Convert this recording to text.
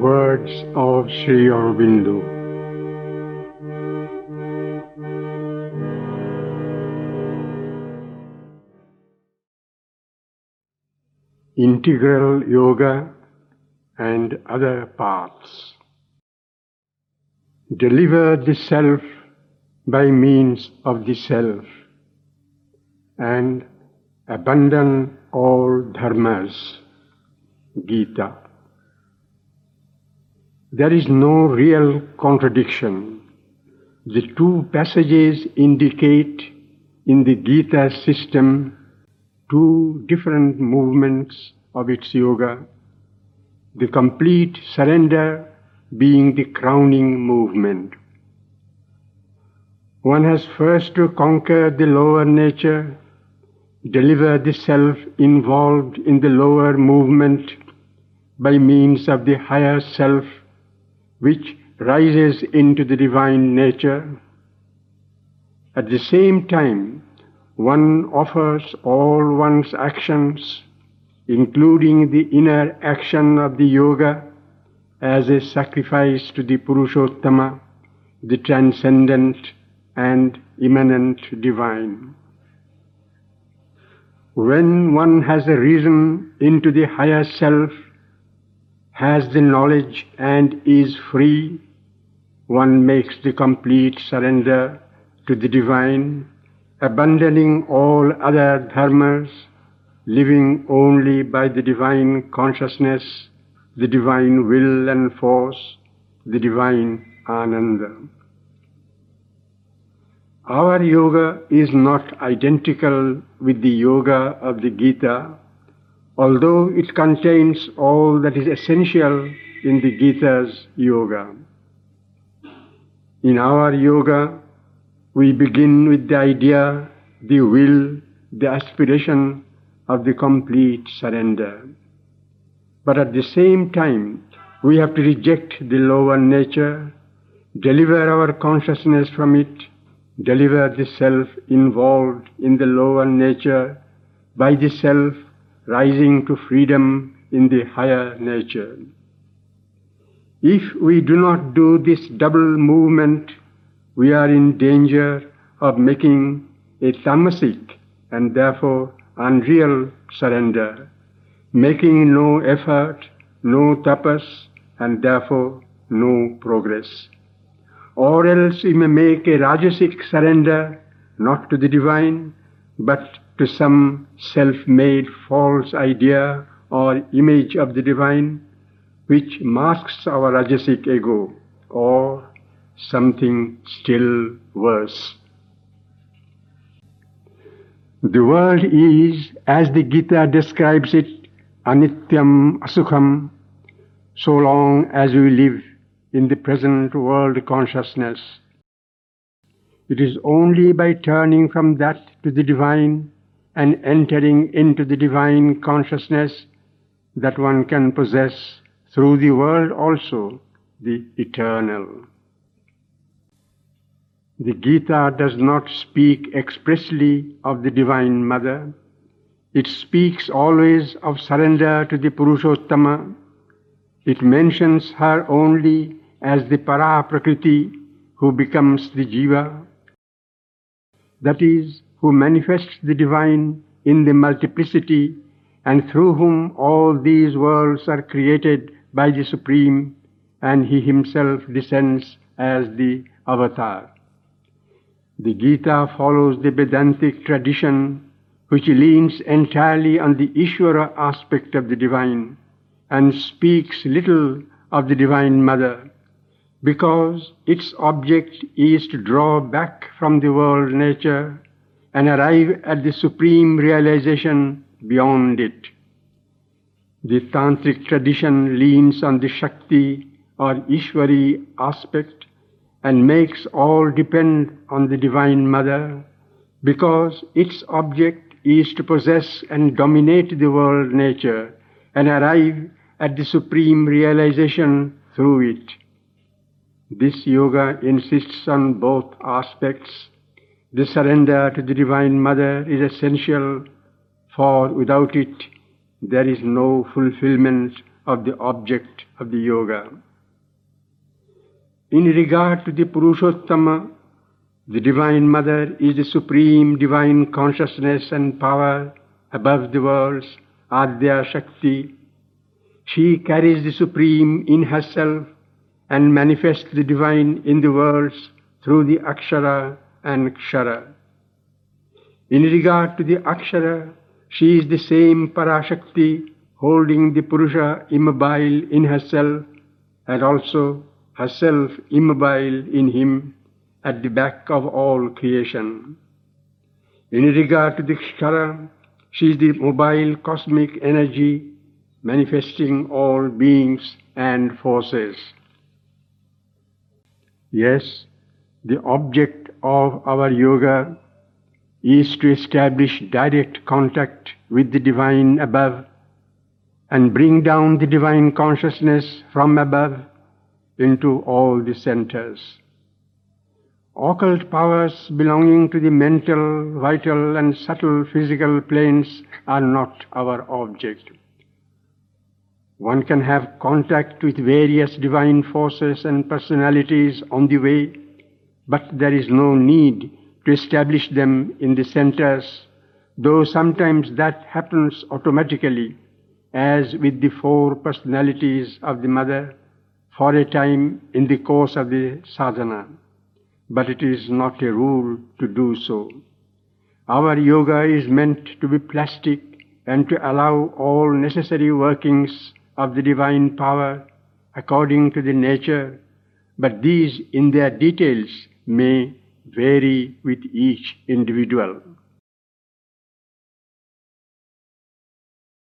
Words of Sri Aurobindo. Integral Yoga and other paths. Deliver the self by means of the self and abandon all dharmas. Gita. There is no real contradiction. The two passages indicate in the Gita system two different movements of its yoga, the complete surrender being the crowning movement. One has first to conquer the lower nature, deliver the self involved in the lower movement by means of the higher self which rises into the divine nature. At the same time, one offers all one's actions, including the inner action of the yoga, as a sacrifice to the Purushottama, the transcendent and immanent divine. When one has risen into the higher self, has the knowledge and is free, one makes the complete surrender to the divine, abandoning all other dharmas, living only by the divine consciousness, the divine will and force, the divine ananda. Our yoga is not identical with the yoga of the Gita, although it contains all that is essential in the Gita's yoga. In our yoga, we begin with the idea, the will, the aspiration of the complete surrender. But at the same time, we have to reject the lower nature, deliver our consciousness from it, deliver the self involved in the lower nature by the self rising to freedom in the higher nature. If we do not do this double movement, we are in danger of making a tamasic and therefore unreal surrender, making no effort, no tapas, and therefore no progress or else we may make a rajasic surrender not to the divine, but to some self-made false idea or image of the divine, which masks our rajasic ego, or something still worse. The world is, as the Gita describes it, anityam asukham, so long as we live in the present world consciousness. It is only by turning from that to the divine and entering into the divine consciousness that one can possess through the world also the eternal. The Gita does not speak expressly of the Divine Mother. It speaks always of surrender to the Purushottama. It mentions her only as the para prakriti who becomes the jiva, that is, who manifests the divine in the multiplicity and through whom all these worlds are created by the Supreme and he himself descends as the avatar. The Gita follows the Vedantic tradition which leans entirely on the Ishvara aspect of the divine and speaks little of the Divine Mother because its object is to draw back from the world nature and arrive at the supreme realization beyond it. The Tantric tradition leans on the Shakti or Ishwari aspect and makes all depend on the Divine Mother because its object is to possess and dominate the world nature and arrive at the supreme realization through it. This yoga insists on both aspects. The surrender to the Divine Mother is essential, for without it there is no fulfillment of the object of the yoga. In regard to the Purushottama, the Divine Mother is the supreme divine consciousness and power above the worlds, Adya Shakti. She carries the supreme in herself and manifests the divine in the worlds through the Akshara and Kshara. In regard to the Akshara, she is the same Parashakti holding the Purusha immobile in herself and also herself immobile in him at the back of all creation. In regard to the Kshara, she is the mobile cosmic energy manifesting all beings and forces. Yes, the object of our yoga is to establish direct contact with the divine above and bring down the divine consciousness from above into all the centers. Occult powers belonging to the mental, vital and subtle physical planes are not our object. One can have contact with various divine forces and personalities on the way, but there is no need to establish them in the centers, though sometimes that happens automatically, as with the four personalities of the mother, for a time in the course of the sadhana. But it is not a rule to do so. Our yoga is meant to be plastic and to allow all necessary workings of the divine power according to the nature, but these in their details may vary with each individual.